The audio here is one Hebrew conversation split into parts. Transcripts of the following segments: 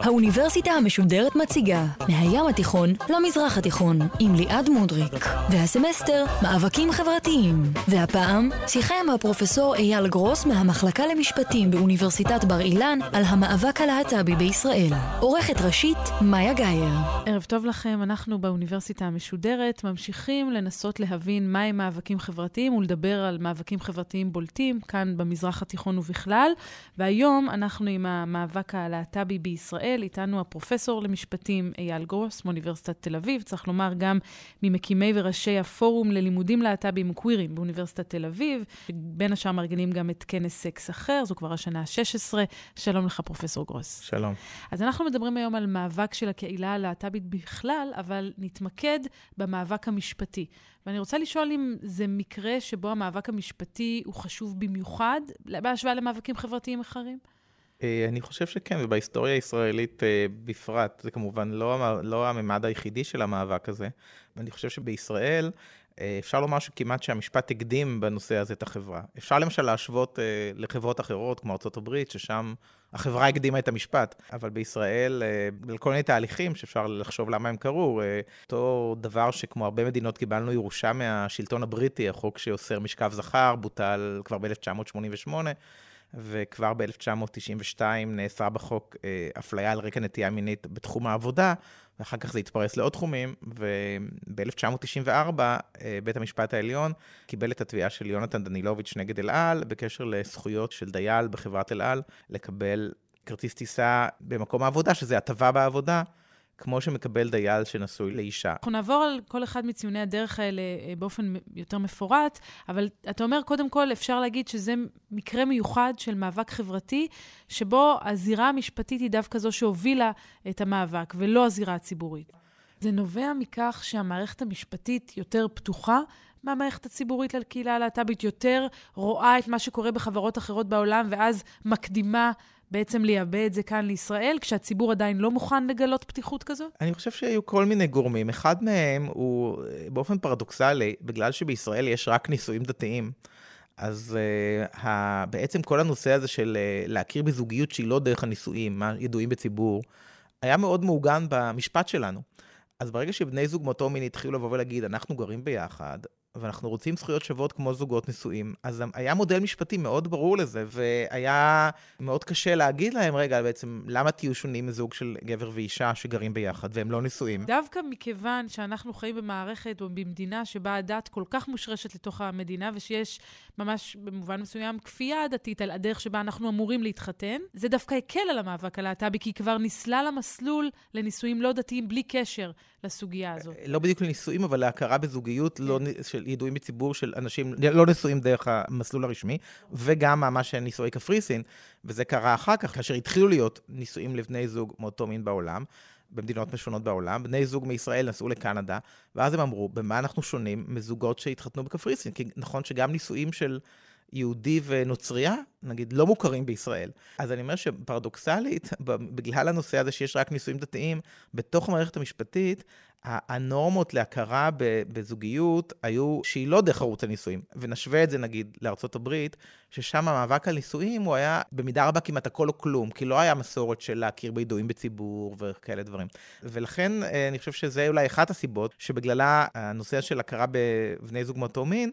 האוניברסיטה המשודרת מציגה מהים התיכון למזרח התיכון עם ליעד מודריק. והסמסטר מאבקים חברתיים. והפעם שיחה עם הפרופסור אייל גרוס מהמחלקה למשפטים באוניברסיטת בר אילן על המאבק הלהט"בי בישראל. עורכת ראשית מאיה גאייר. ערב טוב לכם, אנחנו באוניברסיטה המשודרת ממשיכים לנסות להבין מהם מאבקים חברתיים ולדבר על מאבקים חברתיים בולטים כאן במזרח התיכון ובכלל. והיום אנחנו עם המאבק הלהט"בי בישראל איתנו הפרופסור למשפטים אייל גרוס מאוניברסיטת תל אביב, צריך לומר גם ממקימי וראשי הפורום ללימודים להט"בים קווירים באוניברסיטת תל אביב, בין השאר מארגנים גם את כנס סקס אחר, זו כבר השנה ה-16. שלום לך, פרופסור גרוס. שלום. אז אנחנו מדברים היום על מאבק של הקהילה הלהט"בית בכלל, אבל נתמקד במאבק המשפטי. ואני רוצה לשאול אם זה מקרה שבו המאבק המשפטי הוא חשוב במיוחד, בהשוואה למאבקים חברתיים אחרים? אה, אני חושב שכן, ובהיסטוריה הישראלית אה, בפרט, זה כמובן לא, לא הממד היחידי של המאבק הזה. ואני חושב שבישראל אה, אפשר לומר שכמעט שהמשפט הקדים בנושא הזה את החברה. אפשר למשל להשוות לחברות אחרות, כמו ארה"ב, ששם החברה הקדימה את המשפט, אבל בישראל, כל מיני תהליכים שאפשר לחשוב למה הם קרו, אותו דבר שכמו הרבה מדינות קיבלנו ירושה מהשלטון הבריטי, החוק שאוסר משכב זכר, בוטל כבר ב-1988. וכבר ב-1992 נאסרה בחוק אה, אפליה על רקע נטייה מינית בתחום העבודה, ואחר כך זה התפרס לעוד תחומים, וב-1994 אה, בית המשפט העליון קיבל את התביעה של יונתן דנילוביץ' נגד אל על, בקשר לזכויות של דייל בחברת אל על, לקבל כרטיס טיסה במקום העבודה, שזה הטבה בעבודה. כמו שמקבל דייל שנשוי לאישה. אנחנו נעבור על כל אחד מציוני הדרך האלה אה, באופן יותר מפורט, אבל אתה אומר, קודם כל, אפשר להגיד שזה מקרה מיוחד של מאבק חברתי, שבו הזירה המשפטית היא דווקא זו שהובילה את המאבק, ולא הזירה הציבורית. זה נובע מכך שהמערכת המשפטית יותר פתוחה מהמערכת הציבורית לקהילה הלהט"בית, יותר רואה את מה שקורה בחברות אחרות בעולם, ואז מקדימה בעצם לייבא את זה כאן לישראל, כשהציבור עדיין לא מוכן לגלות פתיחות כזאת? אני חושב שהיו כל מיני גורמים. אחד מהם הוא באופן פרדוקסלי, בגלל שבישראל יש רק נישואים דתיים, אז uh, ה, בעצם כל הנושא הזה של uh, להכיר בזוגיות שהיא לא דרך הנישואים, מה ידועים בציבור, היה מאוד מעוגן במשפט שלנו. אז ברגע שבני זוג מאותו מין התחילו לבוא ולהגיד, אנחנו גרים ביחד, ואנחנו רוצים זכויות שוות כמו זוגות נשואים, אז היה מודל משפטי מאוד ברור לזה, והיה מאוד קשה להגיד להם, רגע, בעצם, למה תהיו שונים מזוג של גבר ואישה שגרים ביחד והם לא נשואים? דווקא מכיוון שאנחנו חיים במערכת או במדינה שבה הדת כל כך מושרשת לתוך המדינה, ושיש ממש במובן מסוים כפייה דתית על הדרך שבה אנחנו אמורים להתחתן, זה דווקא הקל על המאבק הלהט"בי, כי כבר נסלל המסלול לנישואים לא דתיים בלי קשר לסוגיה הזאת. לא בדיוק לנישואים, אבל להכרה בזוגיות לא, של ידועים בציבור של אנשים לא נשואים דרך המסלול הרשמי, וגם ממש של נישואי קפריסין, וזה קרה אחר כך, כאשר התחילו להיות נישואים לבני זוג מאותו מין בעולם. במדינות משונות בעולם, בני זוג מישראל נסעו לקנדה, ואז הם אמרו, במה אנחנו שונים מזוגות שהתחתנו בקפריסין? כי נכון שגם נישואים של יהודי ונוצריה, נגיד, לא מוכרים בישראל. אז אני אומר שפרדוקסלית, בגלל הנושא הזה שיש רק נישואים דתיים, בתוך המערכת המשפטית, הנורמות להכרה בזוגיות היו שהיא לא דרך ערוץ הנישואים. ונשווה את זה נגיד לארצות הברית, ששם המאבק על נישואים הוא היה במידה רבה כמעט הכל או כלום, כי לא היה מסורת של להכיר בידועים בציבור וכאלה דברים. ולכן אה, אני חושב שזה אולי אחת הסיבות שבגללה הנושא של הכרה בבני זוג מאותו מין,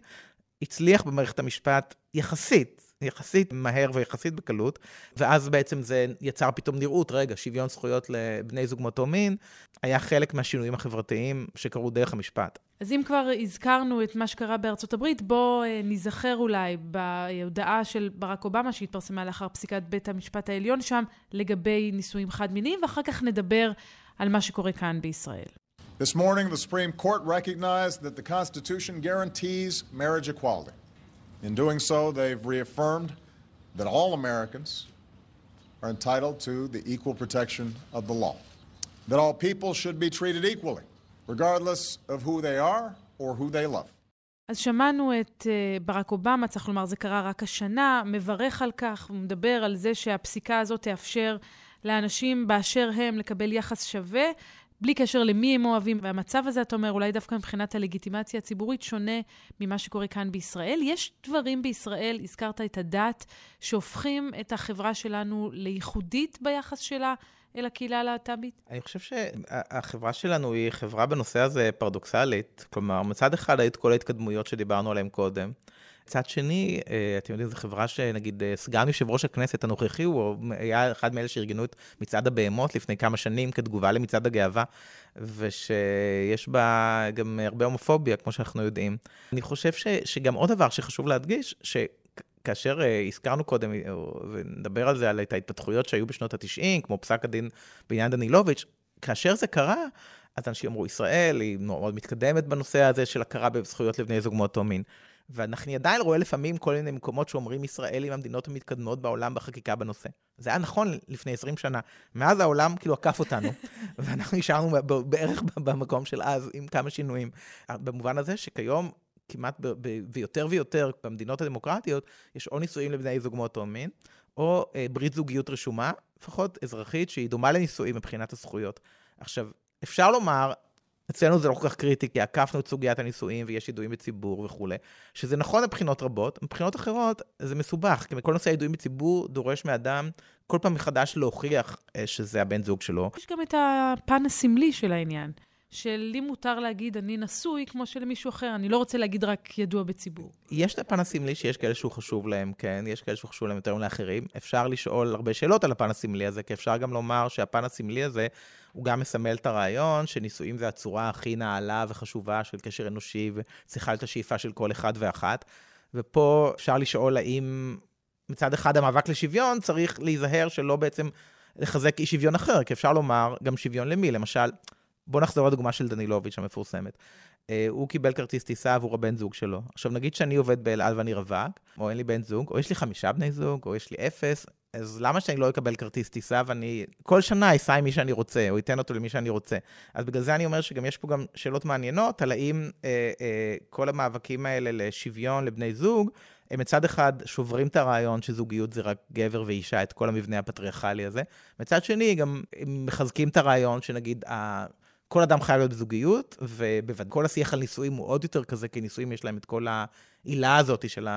הצליח במערכת המשפט יחסית. יחסית מהר ויחסית בקלות, ואז בעצם זה יצר פתאום נראות, רגע, שוויון זכויות לבני זוג מאותו מין, היה חלק מהשינויים החברתיים שקרו דרך המשפט. אז אם כבר הזכרנו את מה שקרה בארצות הברית, בואו אה, ניזכר אולי בהודעה של ברק אובמה שהתפרסמה לאחר פסיקת בית המשפט העליון שם לגבי נישואים חד-מיניים, ואחר כך נדבר על מה שקורה כאן בישראל. This morning, the Supreme Court recognized that the Constitution guarantees marriage equality. In doing so, they've reaffirmed that all Americans are entitled to the equal protection of the law, that all people should be treated equally, regardless of who they are or who they love. אז שמענו את uh, ברק אובמה, צריך לומר, זה קרה רק השנה, מברך על כך, הוא מדבר על זה שהפסיקה הזאת תאפשר לאנשים באשר הם לקבל יחס שווה, בלי קשר למי הם אוהבים. והמצב הזה, אתה אומר, אולי דווקא מבחינת הלגיטימציה הציבורית, שונה ממה שקורה כאן בישראל. יש דברים בישראל, הזכרת את הדת, שהופכים את החברה שלנו לייחודית ביחס שלה אל הקהילה הלהט"בית? אני חושב שהחברה שלנו היא חברה בנושא הזה פרדוקסלית. כלומר, מצד אחד היית כל ההתקדמויות שדיברנו עליהן קודם. מצד שני, אה, אתם יודעים, זו חברה שנגיד אה, סגן יושב ראש הכנסת הנוכחי, הוא היה אחד מאלה שארגנו את מצעד הבהמות לפני כמה שנים כתגובה למצעד הגאווה, ושיש בה גם הרבה הומופוביה, כמו שאנחנו יודעים. אני חושב ש, שגם עוד דבר שחשוב להדגיש, ש... כאשר uh, הזכרנו קודם, ונדבר על זה, על את ההתפתחויות שהיו בשנות ה-90, כמו פסק הדין בעניין דנילוביץ', כאשר זה קרה, אז אנשים אמרו, ישראל היא מאוד מתקדמת בנושא הזה של הכרה בזכויות לבני זוג מאותו מין. ואנחנו עדיין רואה לפעמים כל מיני מקומות שאומרים ישראל היא המדינות המתקדמות בעולם בחקיקה בנושא. זה היה נכון לפני 20 שנה. מאז העולם כאילו עקף אותנו, ואנחנו נשארנו בערך במקום של אז עם כמה שינויים. במובן הזה שכיום כמעט ויותר ויותר במדינות הדמוקרטיות, יש או נישואים לבני זוג מאותו מין, או אה, ברית זוגיות רשומה, לפחות אזרחית, שהיא דומה לנישואים מבחינת הזכויות. עכשיו, אפשר לומר, אצלנו זה לא כל כך קריטי, כי עקפנו את סוגיית הנישואים ויש ידועים בציבור וכולי, שזה נכון מבחינות רבות, מבחינות אחרות זה מסובך, כי כל נושא הידועים בציבור דורש מאדם כל פעם מחדש להוכיח אה, שזה הבן זוג שלו. יש גם את הפן הסמלי של העניין. שלי מותר להגיד אני נשוי, כמו שלמישהו אחר, אני לא רוצה להגיד רק ידוע בציבור. יש את הפן הסמלי שיש כאלה שהוא חשוב להם, כן, יש כאלה שהוא חשוב להם יותר מלאחרים. אפשר לשאול הרבה שאלות על הפן הסמלי הזה, כי אפשר גם לומר שהפן הסמלי הזה, הוא גם מסמל את הרעיון שנישואים זה הצורה הכי נעלה וחשובה של קשר אנושי, וצריכה להיות השאיפה של כל אחד ואחת. ופה אפשר לשאול האם מצד אחד המאבק לשוויון צריך להיזהר שלא בעצם לחזק אי שוויון אחר, כי אפשר לומר גם שוויון למי, למשל, בוא נחזור לדוגמה של דנילוביץ' המפורסמת. Uh, הוא קיבל כרטיס טיסה עבור הבן זוג שלו. עכשיו, נגיד שאני עובד באל על ואני רווק, או אין לי בן זוג, או יש לי חמישה בני זוג, או יש לי אפס, אז למה שאני לא אקבל כרטיס טיסה ואני כל שנה אסע עם מי שאני רוצה, או אתן אותו למי שאני רוצה? אז בגלל זה אני אומר שגם יש פה גם שאלות מעניינות, על האם uh, uh, כל המאבקים האלה לשוויון לבני זוג, הם מצד אחד שוברים את הרעיון שזוגיות זה רק גבר ואישה, את כל המבנה הפטריארכלי הזה. מצד שני, גם מחזקים את הרעיון שנגיד, כל אדם חייב להיות בזוגיות, ובוודאי כל השיח על נישואים הוא עוד יותר כזה, כי נישואים יש להם את כל העילה הזאת של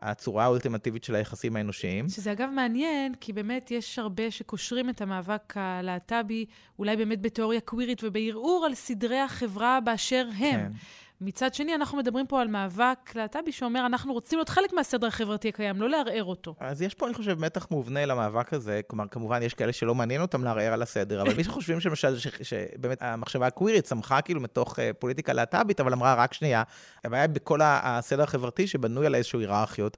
הצורה האולטימטיבית של היחסים האנושיים. שזה אגב מעניין, כי באמת יש הרבה שקושרים את המאבק הלהט"בי, אולי באמת בתיאוריה קווירית ובערעור על סדרי החברה באשר הם. כן. מצד שני, אנחנו מדברים פה על מאבק להט"בי שאומר, אנחנו רוצים להיות חלק מהסדר החברתי הקיים, לא לערער אותו. אז יש פה, אני חושב, מתח מובנה למאבק הזה. כלומר, כמובן, יש כאלה שלא מעניין אותם לערער על הסדר, אבל מי שחושבים שלמשל, שבאמת המחשבה הקווירית צמחה כאילו מתוך uh, פוליטיקה להט"בית, אבל אמרה, רק שנייה, הבעיה בכל הסדר החברתי שבנוי על איזשהו היררכיות.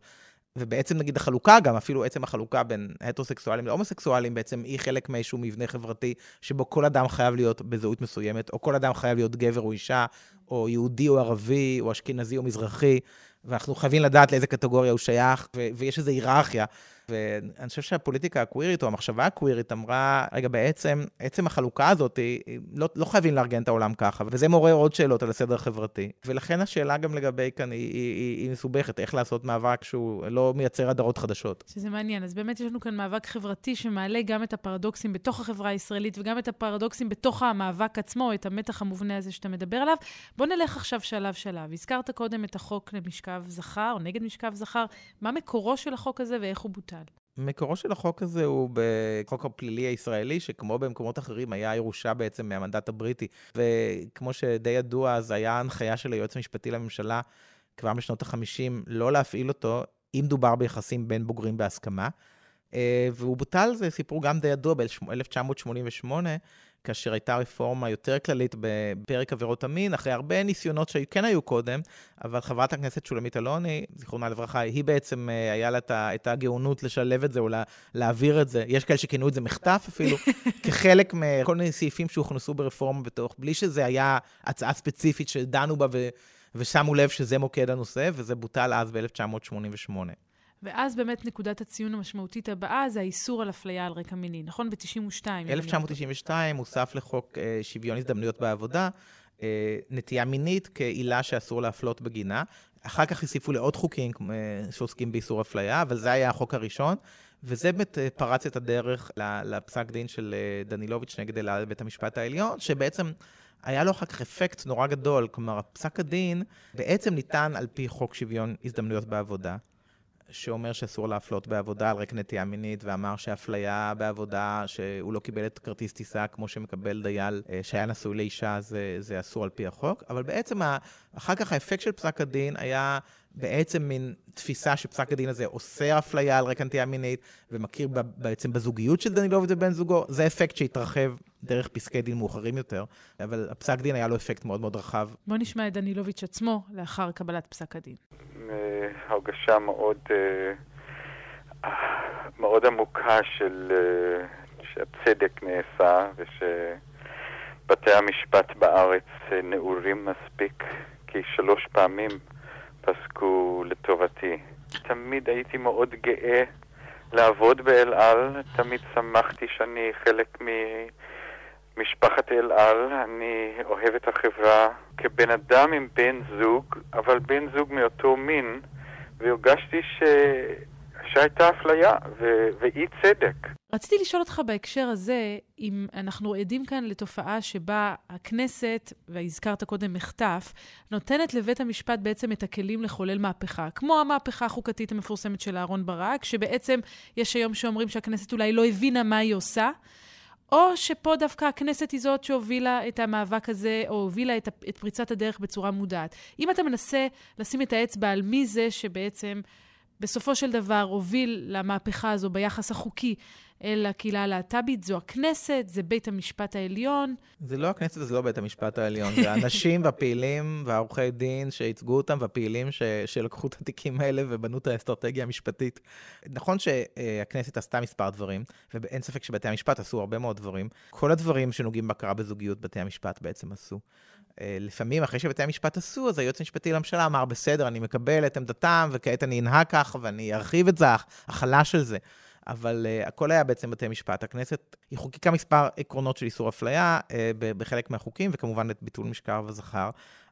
ובעצם נגיד החלוקה גם, אפילו עצם החלוקה בין הטרוסקסואלים להומוסקסואלים, בעצם היא חלק מאיזשהו מבנה חברתי, שבו כל אדם חייב להיות בזהות מסוימת, או כל אדם חייב להיות גבר או אישה, או יהודי או ערבי, או אשכנזי או מזרחי, ואנחנו חייבים לדעת לאיזה קטגוריה הוא שייך, ו- ויש איזו היררכיה. ואני חושב שהפוליטיקה הקווירית, או המחשבה הקווירית, אמרה, רגע, בעצם, עצם החלוקה הזאת, היא, לא, לא חייבים לארגן את העולם ככה, וזה מעורר עוד שאלות על הסדר החברתי. ולכן השאלה גם לגבי כאן היא, היא, היא, היא מסובכת, איך לעשות מאבק שהוא לא מייצר הדרות חדשות. שזה מעניין. אז באמת יש לנו כאן מאבק חברתי שמעלה גם את הפרדוקסים בתוך החברה הישראלית, וגם את הפרדוקסים בתוך המאבק עצמו, את המתח המובנה הזה שאתה מדבר עליו. בוא נלך עכשיו שלב-שלב. הזכרת קודם את החוק למשכב זכר, או נגד משכב זכר. מה מקורו של החוק הזה ואיך הוא בוטל? מקורו של החוק הזה הוא בחוק הפלילי הישראלי, שכמו במקומות אחרים היה ירושה בעצם מהמנדט הבריטי. וכמו שדי ידוע, אז היה הנחיה של היועץ המשפטי לממשלה כבר בשנות ה-50 לא להפעיל אותו, אם דובר ביחסים בין בוגרים בהסכמה. אה, והוא בוטל, זה סיפור גם די ידוע ב-1988, כאשר הייתה רפורמה יותר כללית בפרק עבירות המין, אחרי הרבה ניסיונות שכן היו קודם, אבל חברת הכנסת שולמית אלוני, זיכרונה לברכה, היא בעצם, אה, היה לה את הגאונות לשלב את זה או להעביר את זה. יש כאלה שכינו את זה מחטף אפילו, כחלק מכל מיני סעיפים שהוכנסו ברפורמה בתוך, בלי שזה היה הצעה ספציפית שדנו בה ו... ושמו לב שזה מוקד הנושא, וזה בוטל אז ב-1988. ואז באמת נקודת הציון המשמעותית הבאה זה האיסור על אפליה על רקע מיני, נכון? ב-92. 1992 הוסף לחוק uh, שוויון הזדמנויות בעבודה, uh, נטייה מינית כעילה שאסור להפלות בגינה. אחר כך הוסיפו לעוד חוקים שעוסקים באיסור אפליה, אבל זה היה החוק הראשון. וזה באמת אה, פרץ את הדרך לפסק דין של אה, דנילוביץ' נגד אלעד בבית המשפט העליון, שבעצם היה לו אחר כך אפקט נורא גדול. כלומר, פסק הדין בעצם ניתן על פי חוק שוויון הזדמנויות בעבודה. שאומר שאסור להפלות בעבודה על רקע נטייה מינית, ואמר שאפליה בעבודה, שהוא לא קיבל את כרטיס טיסה כמו שמקבל דייל אה, שהיה נשוי לאישה, זה, זה אסור על פי החוק. אבל בעצם, אחר כך האפקט של פסק הדין היה בעצם מין תפיסה שפסק הדין הזה אוסר אפליה על רקע נטייה מינית, ומכיר בעצם בזוגיות של דנילוביץ' ובן זוגו, זה אפקט שהתרחב דרך פסקי דין מאוחרים יותר, אבל הפסק דין היה לו אפקט מאוד מאוד רחב. בוא נשמע את דנילוביץ' עצמו לאחר קבלת פסק הדין. הרגשה מאוד, אה, מאוד עמוקה של אה, שהצדק נעשה ושבתי המשפט בארץ אה, נעורים מספיק, כי שלוש פעמים פסקו לטובתי. תמיד הייתי מאוד גאה לעבוד באל על, תמיד שמחתי שאני חלק ממשפחת אל על, אני אוהב את החברה כבן אדם עם בן זוג, אבל בן זוג מאותו מין, והרגשתי ש... שהייתה אפליה ו... ואי צדק. רציתי לשאול אותך בהקשר הזה, אם אנחנו עדים כאן לתופעה שבה הכנסת, והזכרת קודם מחטף, נותנת לבית המשפט בעצם את הכלים לחולל מהפכה, כמו המהפכה החוקתית המפורסמת של אהרן ברק, שבעצם יש היום שאומרים שהכנסת אולי לא הבינה מה היא עושה. או שפה דווקא הכנסת היא זאת שהובילה את המאבק הזה, או הובילה את, את פריצת הדרך בצורה מודעת. אם אתה מנסה לשים את האצבע על מי זה שבעצם בסופו של דבר הוביל למהפכה הזו ביחס החוקי אל הקהילה הלהט"בית, זו הכנסת, זה בית המשפט העליון. זה לא הכנסת וזה לא בית המשפט העליון, זה האנשים והפעילים והעורכי דין שייצגו אותם, והפעילים ש, שלקחו את התיקים האלה ובנו את האסטרטגיה המשפטית. נכון שהכנסת עשתה מספר דברים, ואין ספק שבתי המשפט עשו הרבה מאוד דברים. כל הדברים שנוגעים בהכרה בזוגיות, בתי המשפט בעצם עשו. אה, לפעמים, אחרי שבתי המשפט עשו, אז היועץ המשפטי לממשלה אמר, בסדר, אני מקבל את עמדתם, וכעת אני אנהג כך, ואני ארחיב את זה, הכלה של זה. אבל uh, הכל היה בעצם בתי משפט. הכנסת, היא חוקקה מספר עקרונות של איסור אפליה uh, בחלק מהחוקים, וכמובן את ביטול משכב הזכר.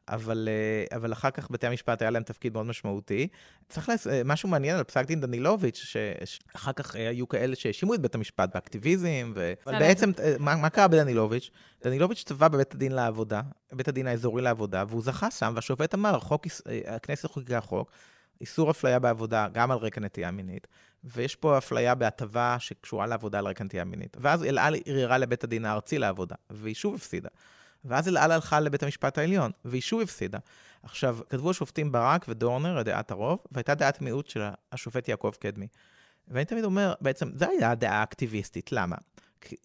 אבל, uh, אבל אחר כך בתי המשפט היה להם תפקיד מאוד משמעותי. צריך לס... משהו מעניין על פסק דין דנילוביץ'. שאחר כך היו כאלה שהאשימו את בית המשפט באקטיביזם, ו... אבל בעצם, מה, מה קרה בדנילוביץ'? דנילוביץ' תבע בבית הדין לעבודה, בית הדין האזורי לעבודה, והוא זכה שם, והשופט אמר, חוק, הכנסת חוקקה חוק, איסור אפליה בעבודה, גם על רקע נטייה מינית, ויש פה אפליה בהטבה שקשורה לעבודה על רקע נטייה מינית. ואז אל על ערערה לבית הדין הארצי לעבודה, והיא שוב הפסידה. ואז אל על הלכה לבית המשפט העליון, והיא שוב הפסידה. עכשיו, כתבו השופטים ברק ודורנר, דעת הרוב, והייתה דעת מיעוט של השופט יעקב קדמי. ואני תמיד אומר, בעצם, זו הייתה הדעה האקטיביסטית, למה?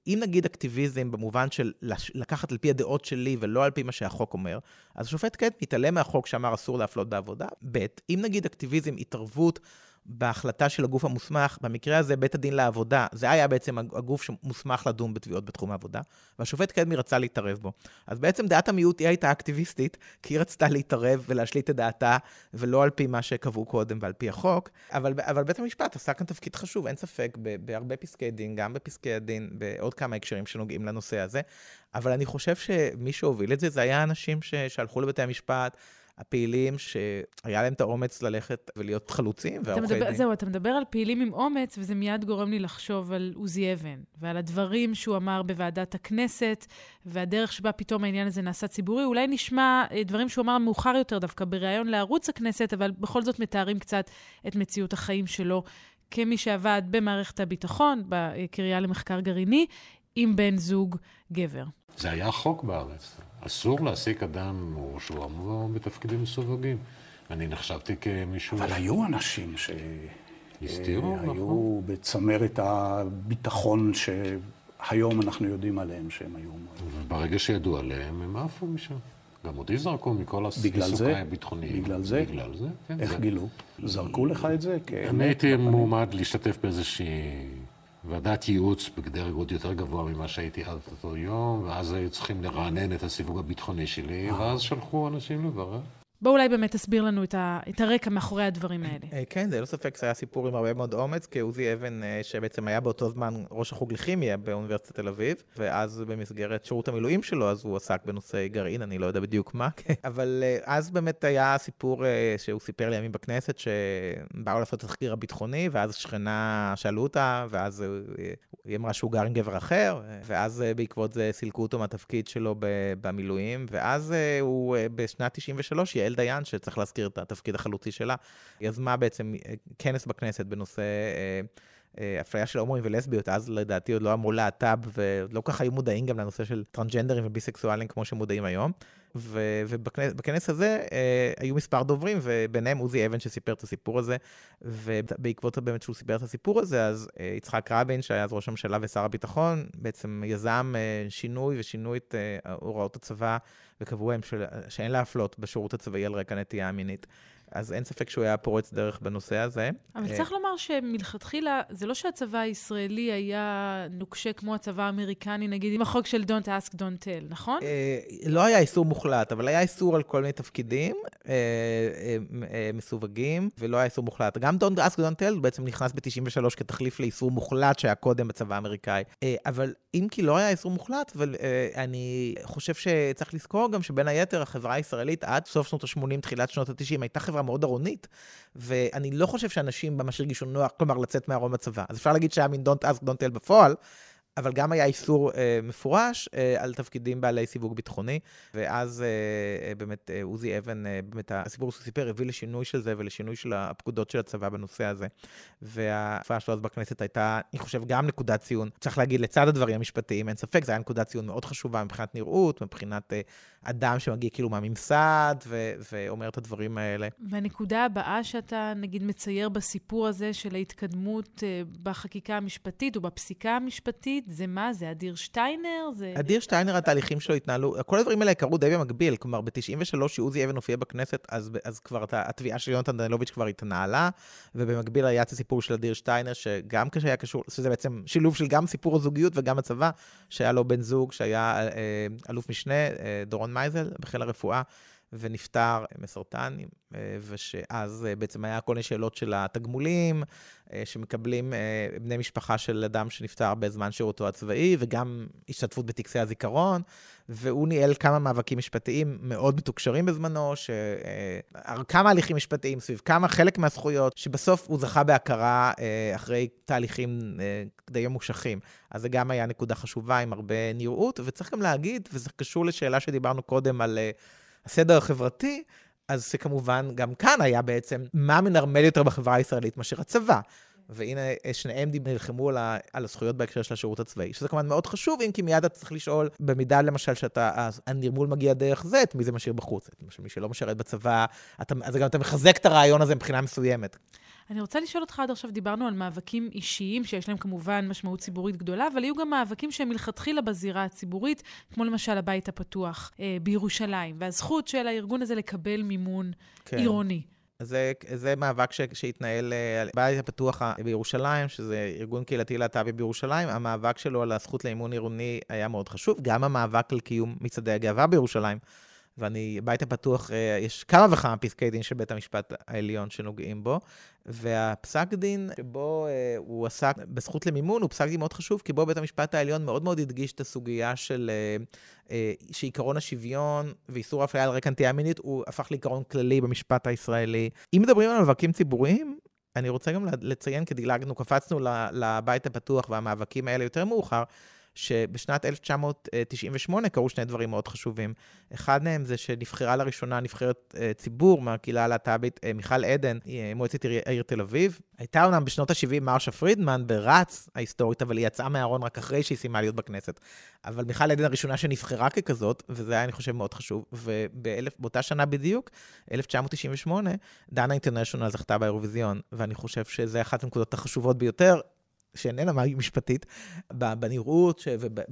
אם נגיד אקטיביזם במובן של לקחת על פי הדעות שלי ולא על פי מה שהחוק אומר, אז השופט קדמי מתעלם מהחוק שאמר אסור להפלות בעבודה. ב', אם נגיד אקטיביזם, התערבות בהחלטה של הגוף המוסמך, במקרה הזה בית הדין לעבודה, זה היה בעצם הגוף שמוסמך לדון בתביעות בתחום העבודה, והשופט קדמי רצה להתערב בו. אז בעצם דעת המיעוט היא הייתה אקטיביסטית, כי היא רצתה להתערב ולהשליט את דעתה, ולא על פי מה שקבעו קודם ועל פי החוק, אבל, אבל בית המשפט עשה כאן תפקיד חשוב, אין ספק, בהרבה פסקי דין, גם בפסקי הדין, בעוד כמה הקשרים שנוגעים לנושא הזה, אבל אני חושב שמי שהוביל את זה, זה היה אנשים שהלכו לבתי המשפט, הפעילים שהיה להם את האומץ ללכת ולהיות חלוצים ועורכי דין. זהו, אתה מדבר על פעילים עם אומץ, וזה מיד גורם לי לחשוב על עוזי אבן, ועל הדברים שהוא אמר בוועדת הכנסת, והדרך שבה פתאום העניין הזה נעשה ציבורי. אולי נשמע אה, דברים שהוא אמר מאוחר יותר דווקא בריאיון לערוץ הכנסת, אבל בכל זאת מתארים קצת את מציאות החיים שלו כמי שעבד במערכת הביטחון, בקריה למחקר גרעיני, עם בן זוג גבר. זה היה חוק בארץ. אסור להעסיק אדם שהוא אמור בתפקידים מסווגים. אני נחשבתי כמישהו... אבל היו אנשים ש... הסתירו, נכון. היו בצמרת הביטחון שהיום אנחנו יודעים עליהם שהם היו... וברגע שידעו עליהם, הם עפו משם. גם אותי זרקו מכל עיסוקיי הביטחוניים. בגלל זה? בגלל זה, כן. איך גילו? זרקו לך את זה? אני הייתי מועמד להשתתף באיזושהי ועדת ייעוץ בדרג עוד יותר גבוה ממה שהייתי עד אותו יום, ואז היו צריכים לרענן את הסיווג הביטחוני שלי, ואז שלחו אנשים לברר. בוא אולי באמת תסביר לנו את, ה, את הרקע מאחורי הדברים האלה. אה, כן, זה לא ספק, זה היה סיפור עם הרבה מאוד אומץ, כי עוזי אבן, אה, שבעצם היה באותו זמן ראש החוג לכימיה באוניברסיטת תל אביב, ואז במסגרת שירות המילואים שלו, אז הוא עסק בנושא גרעין, אני לא יודע בדיוק מה, אבל אה, אז באמת היה סיפור שהוא סיפר לימים בכנסת, שבאו לעשות את התחקיר הביטחוני, ואז שכנה שאלו אותה, ואז היא אמרה שהוא גר עם גבר אחר, ואז בעקבות זה סילקו אותו מהתפקיד שלו במילואים, ואז הוא בשנת 93, יעל דיין, שצריך להזכיר את התפקיד החלוצי שלה, יזמה בעצם אה, כנס בכנסת בנושא אה, אה, אפליה של הומואים ולסביות, אז לדעתי עוד לא אמרו להט"ב, ולא כל כך היו מודעים גם לנושא של טרנסג'נדרים וביסקסואלים כמו שמודעים היום. ו- ובכנס הזה אה, היו מספר דוברים, וביניהם עוזי אבן שסיפר את הסיפור הזה, ובעקבות באמת שהוא סיפר את הסיפור הזה, אז אה, יצחק רבין, שהיה אז ראש הממשלה ושר הביטחון, בעצם יזם אה, שינוי ושינוי את אה, הוראות הצבא, וקבעו הם שאין להפלות בשירות הצבאי על רקע נטייה מינית. אז אין ספק שהוא היה פורץ דרך בנושא הזה. אבל צריך לומר שמלכתחילה, זה לא שהצבא הישראלי היה נוקשה כמו הצבא האמריקני, נגיד עם החוק של Don't ask, don't tell, נכון? אה, לא היה איסור מוחלט, אבל היה איסור על כל מיני תפקידים אה, אה, מסווגים, ולא היה איסור מוחלט. גם Don't ask, don't tell בעצם נכנס ב-93 כתחליף לאיסור מוחלט שהיה קודם בצבא האמריקאי. אבל אם כי לא היה איסור מוחלט, אבל אני חושב שצריך לזכור גם שבין היתר החברה הישראלית עד סוף שנות ה-80, תחילת שנות ה-90, הייתה חברה מאוד ארונית, ואני לא חושב שאנשים ממש הרגישו נוח, כלומר, לצאת מהארון בצבא. אז אפשר להגיד שהיה מין Don't ask, don't tell בפועל, אבל גם היה איסור אה, מפורש אה, על תפקידים בעלי סיווג ביטחוני, ואז אה, אה, באמת אה, עוזי אבן, אה, באמת הסיפור שהוא סיפר, הביא לשינוי של זה ולשינוי של הפקודות של הצבא בנושא הזה. וההופעה שלו אז בכנסת הייתה, אני חושב, גם נקודת ציון. צריך להגיד, לצד הדברים המשפטיים, אין ספק, זו הייתה נקודת ציון מאוד חשובה מבחינת נראות, מבחינת אה, אדם שמגיע כאילו מהממסד ו- ואומר את הדברים האלה. והנקודה הבאה שאתה, נגיד, מצייר בסיפור הזה של ההתקדמות אה, בחקיקה המשפטית או בפסיקה המשפטית, זה מה? זה אדיר שטיינר? זה... אדיר שטיינר, התהליכים שלו התנהלו, כל הדברים האלה קרו די במקביל. כלומר, ב-93, שעוזי אבן הופיע בכנסת, אז, אז כבר התביעה של יונתן דנילוביץ' כבר התנהלה, ובמקביל היה את הסיפור של אדיר שטיינר, שגם כשהיה קשור, שזה בעצם שילוב של גם סיפור הזוגיות וגם הצבא, שהיה לו בן זוג שהיה אה, אלוף משנה, אה, דורון מייזל, בחיל הרפואה. ונפטר מסרטן, אה, ושאז אה, בעצם היה כל מיני שאלות של התגמולים אה, שמקבלים בני משפחה של אדם שנפטר בזמן שירותו הצבאי, וגם השתתפות בטקסי הזיכרון, והוא ניהל כמה מאבקים משפטיים מאוד מתוקשרים בזמנו, ש... כמה הליכים משפטיים סביב כמה, חלק מהזכויות, שבסוף הוא זכה בהכרה אחרי תהליכים די ממושכים. אז זה גם היה נקודה חשובה עם הרבה נראות, וצריך גם להגיד, וזה קשור לשאלה שדיברנו קודם על... הסדר החברתי, אז שכמובן גם כאן היה בעצם מה מנרמל יותר בחברה הישראלית מאשר הצבא. והנה, שניהם נלחמו על, ה, על הזכויות בהקשר של השירות הצבאי, שזה כמובן מאוד חשוב, אם כי מיד אתה צריך לשאול, במידה למשל שאתה, הנרמול מגיע דרך זה, את מי זה משאיר בחוץ. את מי שלא משרת בצבא, אתה, אז גם אתה מחזק את הרעיון הזה מבחינה מסוימת. אני רוצה לשאול אותך, עד עכשיו דיברנו על מאבקים אישיים, שיש להם כמובן משמעות ציבורית גדולה, אבל היו גם מאבקים שהם מלכתחילה בזירה הציבורית, כמו למשל הבית הפתוח אה, בירושלים, והזכות של הארגון הזה לקבל מימון כן. עירוני. זה, זה מאבק ש, שהתנהל אה, בבית הפתוח בירושלים, שזה ארגון קהילתי להט"בי בירושלים. המאבק שלו על הזכות לאימון עירוני היה מאוד חשוב. גם המאבק על קיום מצעדי הגאווה בירושלים ואני, בית הפתוח, אה, יש כמה וכמה פסקי דין של בית המשפט העליון שנוגעים בו, והפסק דין שבו אה, הוא עסק בזכות למימון הוא פסק דין מאוד חשוב, כי בו בית המשפט העליון מאוד מאוד הדגיש את הסוגיה של אה, שעיקרון השוויון ואיסור האפליה על רקע נטייה מינית, הוא הפך לעיקרון כללי במשפט הישראלי. אם מדברים על מאבקים ציבוריים, אני רוצה גם לציין, כי דילגנו, קפצנו לבית הפתוח והמאבקים האלה יותר מאוחר, שבשנת 1998 קרו שני דברים מאוד חשובים. אחד מהם זה שנבחרה לראשונה נבחרת אה, ציבור מהקהילה הלהט"בית, אה, מיכל עדן, אה, מועצת העיר תל אביב. הייתה אומנם בשנות ה-70 מרשה פרידמן ברץ ההיסטורית, אבל היא יצאה מהארון רק אחרי שהיא סיימה להיות בכנסת. אבל מיכל עדן הראשונה שנבחרה ככזאת, וזה היה, אני חושב, מאוד חשוב. ובאותה שנה בדיוק, 1998, דנה אינטרנשיונל זכתה באירוויזיון, ואני חושב שזה אחת הנקודות החשובות ביותר. שאיננה משפטית, בנראות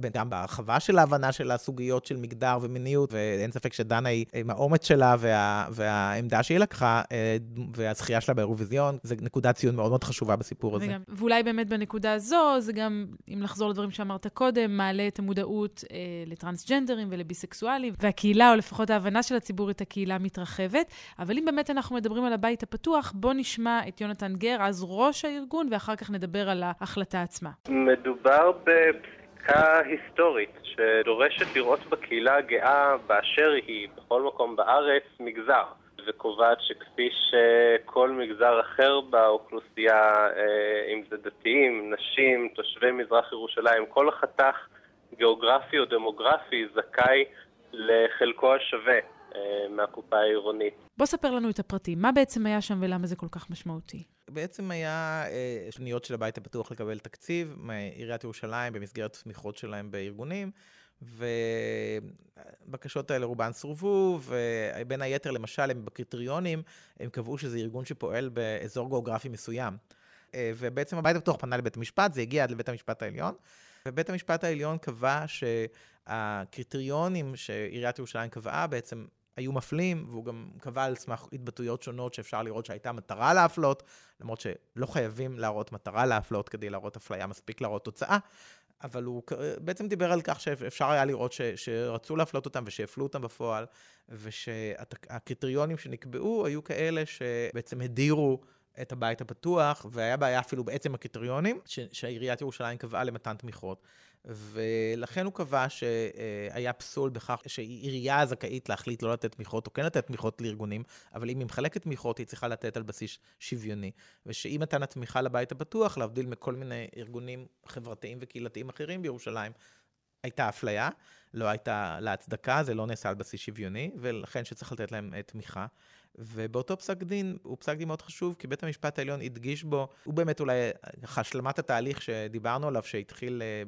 וגם בהרחבה של ההבנה של הסוגיות של מגדר ומיניות, ואין ספק שדנה היא, עם האומץ שלה וה, והעמדה שהיא לקחה, אה, והזכייה שלה באירוויזיון, זה נקודת ציון מאוד מאוד חשובה בסיפור הזה. וגם, ואולי באמת בנקודה הזו, זה גם, אם לחזור לדברים שאמרת קודם, מעלה את המודעות אה, לטרנסג'נדרים ולביסקסואלים, והקהילה, או לפחות ההבנה של הציבור, את הקהילה מתרחבת. אבל אם באמת אנחנו מדברים על הבית הפתוח, בואו נשמע את יונתן גר, אז ראש הארגון, ואחר כך נדבר על ההחלטה עצמה. מדובר בפסיקה היסטורית שדורשת לראות בקהילה הגאה באשר היא, בכל מקום בארץ, מגזר. וקובעת שכפי שכל מגזר אחר באוכלוסייה, אה, אם זה דתיים, נשים, תושבי מזרח ירושלים, כל החתך גיאוגרפי או דמוגרפי זכאי לחלקו השווה אה, מהקופה העירונית. בוא ספר לנו את הפרטים. מה בעצם היה שם ולמה זה כל כך משמעותי? בעצם היה אה, שניות של הבית הפתוח לקבל תקציב מעיריית ירושלים במסגרת תמיכות שלהם בארגונים. ובקשות האלה רובן סורבו, ובין היתר, למשל, הם בקריטריונים, הם קבעו שזה ארגון שפועל באזור גיאוגרפי מסוים. אה, ובעצם הבית הפתוח פנה לבית המשפט, זה הגיע עד לבית המשפט העליון, ובית המשפט העליון קבע שהקריטריונים שעיריית ירושלים קבעה בעצם היו מפלים, והוא גם קבע על סמך התבטאויות שונות שאפשר לראות שהייתה מטרה להפלות, למרות שלא חייבים להראות מטרה להפלות כדי להראות אפליה, מספיק להראות תוצאה. אבל הוא בעצם דיבר על כך שאפשר היה לראות ש, שרצו להפלות אותם ושהפלו אותם בפועל, ושהקריטריונים שנקבעו היו כאלה שבעצם הדירו את הבית הפתוח, והיה בעיה אפילו בעצם הקריטריונים שעיריית ירושלים קבעה למתן תמיכות. ולכן הוא קבע שהיה פסול בכך שעירייה זכאית להחליט לא לתת תמיכות או כן לתת תמיכות לארגונים, אבל אם היא מחלקת תמיכות, היא צריכה לתת על בסיס שוויוני. ושאי מתן התמיכה לבית הפתוח, להבדיל מכל מיני ארגונים חברתיים וקהילתיים אחרים בירושלים, הייתה אפליה, לא הייתה לה הצדקה, זה לא נעשה על בסיס שוויוני, ולכן שצריך לתת להם תמיכה. ובאותו פסק דין, הוא פסק דין מאוד חשוב, כי בית המשפט העליון הדגיש בו, הוא באמת אולי השלמת התהליך שדיברנו עליו, שהתחיל אה,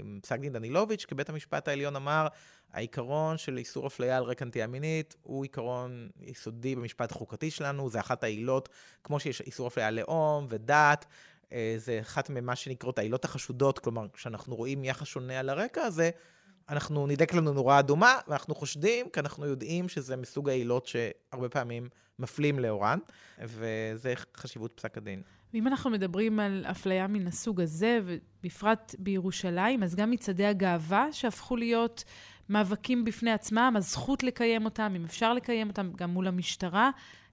עם פסק דין דנילוביץ', כי בית המשפט העליון אמר, העיקרון של איסור אפליה על רקע נטייה מינית הוא עיקרון יסודי במשפט החוקתי שלנו, זה אחת העילות, כמו שיש איסור אפליה על לאום ודת, אה, זה אחת ממה שנקראות העילות החשודות, כלומר, כשאנחנו רואים יחס שונה על הרקע הזה, אנחנו נדק לנו נורה אדומה, ואנחנו חושדים, כי אנחנו יודעים שזה מסוג העילות שהרבה פעמים מפלים לאורן, וזה חשיבות פסק הדין. ואם אנחנו מדברים על אפליה מן הסוג הזה, ובפרט בירושלים, אז גם מצעדי הגאווה שהפכו להיות מאבקים בפני עצמם, הזכות לקיים אותם, אם אפשר לקיים אותם, גם מול המשטרה,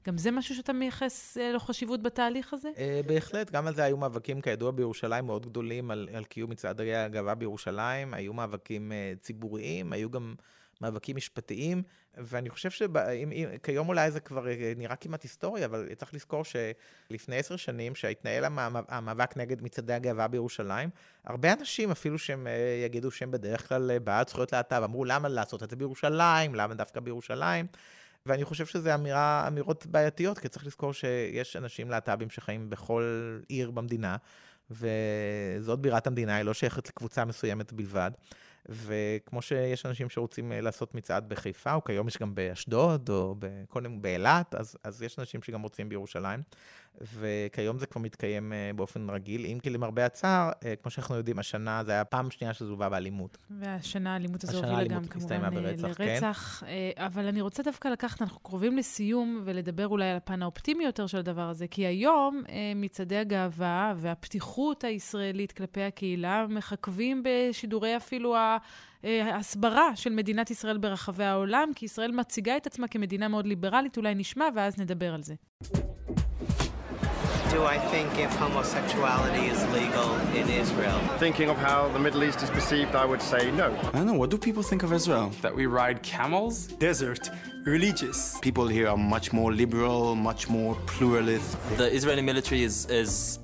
גם זה משהו שאתה מייחס אה, לו חשיבות בתהליך הזה? אה, בהחלט, גם על זה היו מאבקים, כידוע, בירושלים מאוד גדולים על, על קיום מצעדי הגאווה בירושלים, היו מאבקים אה, ציבוריים, היו גם מאבקים משפטיים, ואני חושב שכיום אולי זה כבר נראה כמעט היסטוריה, אבל צריך לזכור שלפני עשר שנים, שהתנהל המאבק נגד מצעדי הגאווה בירושלים, הרבה אנשים, אפילו שהם יגידו שהם בדרך כלל בעד זכויות להט"ב, אמרו למה לעשות את זה בירושלים, למה דווקא בירושלים. ואני חושב שזה אמירה, אמירות בעייתיות, כי צריך לזכור שיש אנשים להט"בים שחיים בכל עיר במדינה, וזאת בירת המדינה, היא לא שייכת לקבוצה מסוימת בלבד. וכמו שיש אנשים שרוצים אה, לעשות מצעד בחיפה, או כיום יש גם באשדוד, או בכל מיני, באילת, אז, אז יש אנשים שגם רוצים בירושלים. וכיום זה כבר מתקיים אה, באופן רגיל, אם כי למרבה הצער, אה, כמו שאנחנו יודעים, השנה זה היה פעם שנייה שזה הובא באלימות. והשנה האלימות הזו הובילה גם כמובן ברצח, לרצח. כן. אבל אני רוצה דווקא לקחת, אנחנו קרובים לסיום, ולדבר אולי על הפן האופטימי יותר של הדבר הזה, כי היום מצעדי הגאווה והפתיחות הישראלית כלפי הקהילה מחכבים בשידורי אפילו ההסברה של מדינת ישראל ברחבי העולם, כי ישראל מציגה את עצמה כמדינה מאוד ליברלית, אולי נשמע ואז נדבר על זה. Do I think if homosexuality is legal in Israel? Thinking of how the Middle East is perceived, I would say no. I don't know, what do people think of Israel? That we ride camels? Desert, religious. People here are much more liberal, much more pluralist. The Israeli military is, is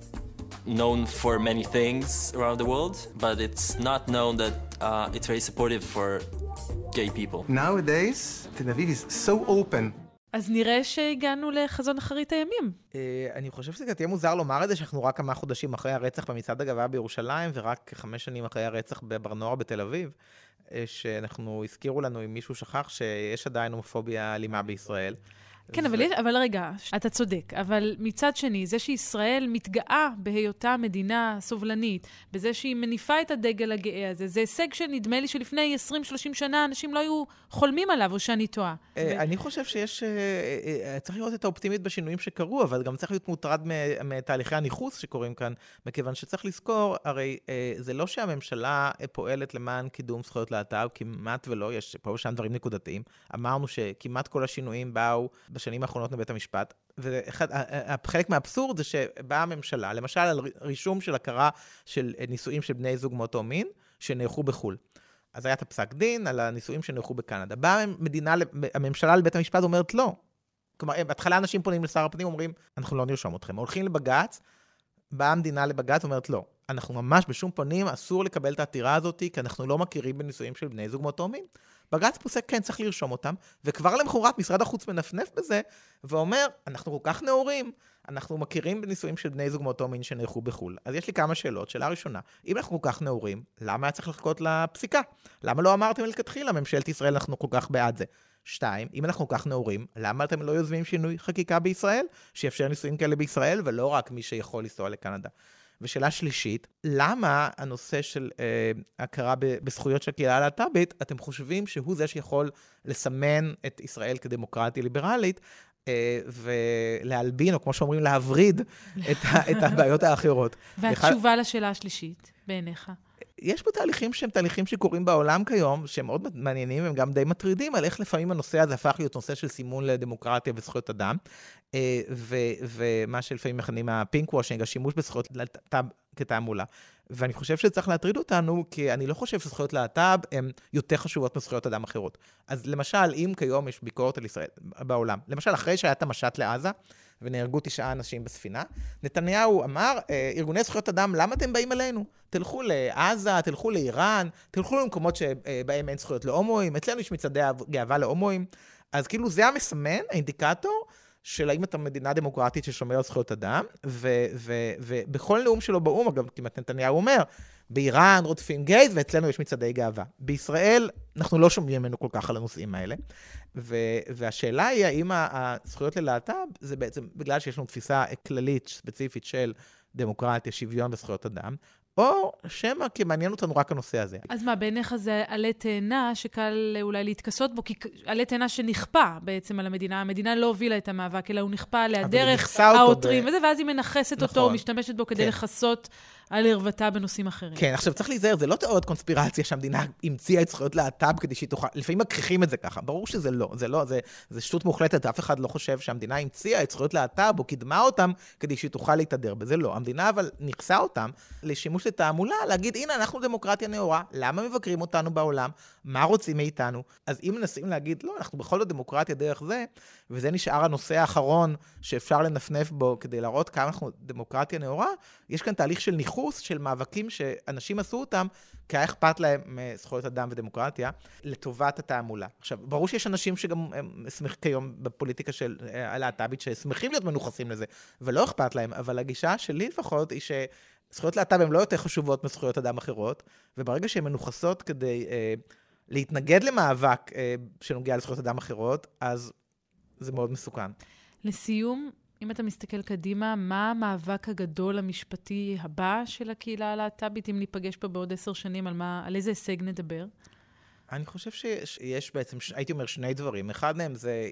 known for many things around the world, but it's not known that uh, it's very supportive for gay people. Nowadays, Tel Aviv is so open. אז נראה שהגענו לחזון אחרית הימים. Uh, אני חושב שזה תהיה מוזר לומר את זה, שאנחנו רק כמה חודשים אחרי הרצח במצעד הגאווה בירושלים, ורק חמש שנים אחרי הרצח בבר נוער בתל אביב, uh, שאנחנו, הזכירו לנו, אם מישהו שכח, שיש עדיין הומופוביה אלימה בישראל. כן, אבל, יש, אבל רגע, אתה צודק. אבל מצד שני, זה שישראל מתגאה בהיותה מדינה סובלנית, בזה שהיא מניפה את הדגל הגאה הזה, זה הישג שנדמה לי שלפני 20-30 שנה אנשים לא היו חולמים עליו, או שאני טועה. אה, אני חושב שיש, אה, אה, צריך לראות את האופטימית בשינויים שקרו, אבל גם צריך להיות מוטרד מתהליכי הניכוס שקורים כאן, מכיוון שצריך לזכור, הרי זה לא שהממשלה פועלת למען קידום זכויות להט"ב, כמעט ולא, יש פה ושם דברים נקודתיים. אמרנו שכמעט כל השינויים באו בשנים האחרונות מבית המשפט, וחלק מהאבסורד זה שבאה הממשלה, למשל על רישום של הכרה של נישואים של בני זוג מאותו מין, שנערכו בחו"ל. אז היה את הפסק דין על הנישואים שנערכו בקנדה. באה המדינה, הממשלה לבית המשפט ואומרת לא. כלומר, בהתחלה אנשים פונים לשר הפנים, אומרים, אנחנו לא נרשום אתכם. הולכים לבג"ץ, באה המדינה לבג"ץ ואומרת לא. אנחנו ממש בשום פנים אסור לקבל את העתירה הזאת, כי אנחנו לא מכירים בנישואים של בני זוג מאותו מין. בג"ץ פוסק, כן, צריך לרשום אותם, וכבר למחרת משרד החוץ מנפנף בזה, ואומר, אנחנו כל כך נאורים, אנחנו מכירים בנישואים של בני זוג מאותו מין שנערכו בחו"ל. אז יש לי כמה שאלות. שאלה ראשונה, אם אנחנו כל כך נאורים, למה היה צריך לחכות לפסיקה? למה לא אמרתם מלכתחילה, ממשלת ישראל, אנחנו כל כך בעד זה? שתיים, אם אנחנו כל כך נאורים, למה אתם לא יוזמים שינוי חקיקה בישראל, שיאפשר נישואים כאלה בישראל, ולא רק מי שיכול לנסוע לקנדה? ושאלה שלישית, למה הנושא של אה, הכרה בזכויות של הקהילה הלהט"בית, אתם חושבים שהוא זה שיכול לסמן את ישראל כדמוקרטיה ליברלית, אה, ולהלבין, או כמו שאומרים, להבריד את, את הבעיות האחרות. והתשובה לשאלה השלישית, בעיניך? יש פה תהליכים שהם תהליכים שקורים בעולם כיום, שהם מאוד מעניינים, הם גם די מטרידים, על איך לפעמים הנושא הזה הפך להיות נושא של סימון לדמוקרטיה וזכויות אדם, אה, ומה שלפעמים מכנים הפינק וושינג, השימוש בזכויות להט"ב כתעמולה. ואני חושב שצריך להטריד אותנו, כי אני לא חושב שזכויות להט"ב הן יותר חשובות מזכויות אדם אחרות. אז למשל, אם כיום יש ביקורת על ישראל בעולם, למשל, אחרי שהיה את המשט לעזה, ונהרגו תשעה אנשים בספינה. נתניהו אמר, אה, ארגוני זכויות אדם, למה אתם באים אלינו? תלכו לעזה, תלכו לאיראן, תלכו למקומות שבהם אין זכויות להומואים, אצלנו יש מצעדי גאווה להומואים. אז כאילו זה המסמן, האינדיקטור, של האם אתה מדינה דמוקרטית ששומרת זכויות אדם, ובכל נאום שלו באו"ם, אגב, כמעט נתניהו אומר, באיראן רודפים גייז ואצלנו יש מצעדי גאווה. בישראל אנחנו לא שומעים ממנו כל כך על הנושאים האלה. ו- והשאלה היא האם הזכויות ללהט"ב זה בעצם בגלל שיש לנו תפיסה כללית ספציפית של דמוקרטיה, שוויון וזכויות אדם, או שמא כי מעניין אותנו רק הנושא הזה. אז מה, בעיניך זה עלה תאנה שקל אולי להתכסות בו? כי עלה תאנה שנכפה בעצם על המדינה. המדינה לא הובילה את המאבק, אלא הוא נכפה עליה דרך העותרים, ב... וזה, ואז היא מנכסת נכון. אותו, משתמשת בו כדי כן. לכסות על ערוותה בנושאים אחרים. כן, עכשיו צריך להיזהר, זה לא תיאוריות קונספירציה שהמדינה המציאה את זכויות להט"ב כדי שהיא תוכל, לפעמים מכריחים את זה ככה, ברור שזה לא, זה לא, זה, זה שטות מוחלטת, אף אחד לא חושב שהמדינה המציאה את זכויות להט"ב או קידמה אותם כדי שהיא תוכל להתהדר בזה, לא. המדינה אבל נכסה אותם לשימוש לתעמולה, להגיד, הנה, אנחנו דמוקרטיה נאורה, למה מבקרים אותנו בעולם, מה רוצים מאיתנו? אז אם מנסים להגיד, לא, אנחנו בכל זאת דמוקרטיה דרך זה, וזה נשאר הנושא האחרון שאפשר לנפנף בו כדי להראות כמה אנחנו דמוקרטיה נאורה, יש כאן תהליך של ניכוס, של מאבקים שאנשים עשו אותם, כי היה אכפת להם מזכויות אדם ודמוקרטיה, לטובת התעמולה. עכשיו, ברור שיש אנשים שגם שמחים כיום בפוליטיקה של אה, הלהט"בית, ששמחים להיות מנוכסים לזה, ולא אכפת להם, אבל הגישה שלי לפחות היא ש... זכויות להט"ב הן לא יותר חשובות מזכויות אדם אחרות, וברגע שהן מנוכסות כדי אה, להתנגד למאבק אה, שנוגע לזכויות אדם אחרות, אז זה מאוד מסוכן. לסיום, אם אתה מסתכל קדימה, מה המאבק הגדול המשפטי הבא של הקהילה הלהט"בית, אם ניפגש פה בעוד עשר שנים, על, מה, על איזה הישג נדבר? אני חושב שיש בעצם, הייתי אומר, שני דברים. אחד מהם זה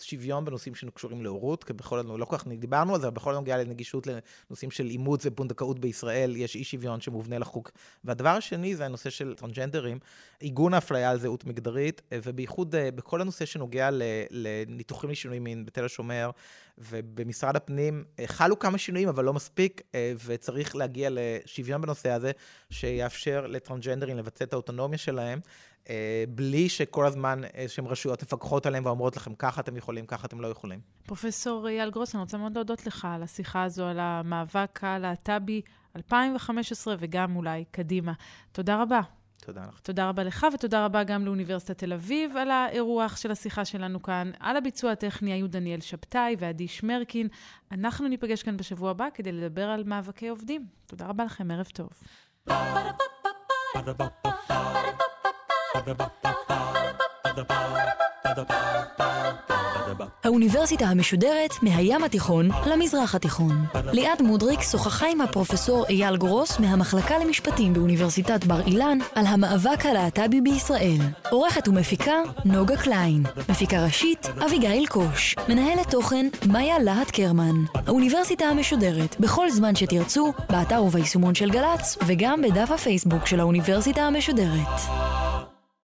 שוויון בנושאים שקשורים להורות, כי בכל הנוגע, לא כל כך דיברנו על זה, אבל בכל הנוגע לנגישות לנושאים של אימוץ ופונדקאות בישראל, יש אי שוויון שמובנה לחוק. והדבר השני זה הנושא של טרנסג'נדרים, עיגון האפליה על זהות מגדרית, ובייחוד אה, בכל הנושא שנוגע לניתוחים לשינוי מין בתל השומר, ובמשרד הפנים אה, חלו כמה שינויים, אבל לא מספיק, אה, וצריך להגיע לשוויון בנושא הזה, שיאפשר לטרנסג'נדרים לבצע את האוטונומיה שלהם. אה, בלי שכל הזמן איזשהן רשויות מפקחות עליהם ואומרות לכם, ככה אתם יכולים, ככה אתם לא יכולים. פרופסור אייל גרוס, אני רוצה מאוד להודות לך על השיחה הזו, על המאבק הלהט"בי 2015 וגם אולי קדימה. תודה רבה. תודה לך. תודה רבה לך, ותודה רבה גם לאוניברסיטת תל אביב על האירוח של השיחה שלנו כאן. על הביצוע הטכני היו דניאל שבתאי ועדי שמרקין. אנחנו ניפגש כאן בשבוע הבא כדי לדבר על מאבקי עובדים. תודה רבה לכם, ערב טוב. Ba-da-ba-ba-ba האוניברסיטה המשודרת מהים התיכון למזרח התיכון. ליעד מודריק שוחחה עם הפרופסור אייל גרוס מהמחלקה למשפטים באוניברסיטת בר אילן על המאבק הלהט"בי בישראל. עורכת ומפיקה נוגה קליין. מפיקה ראשית אביגיל קוש. מנהלת תוכן מאיה להט קרמן. האוניברסיטה המשודרת בכל זמן שתרצו, באתר וביישומון של גל"צ וגם בדף הפייסבוק של האוניברסיטה המשודרת.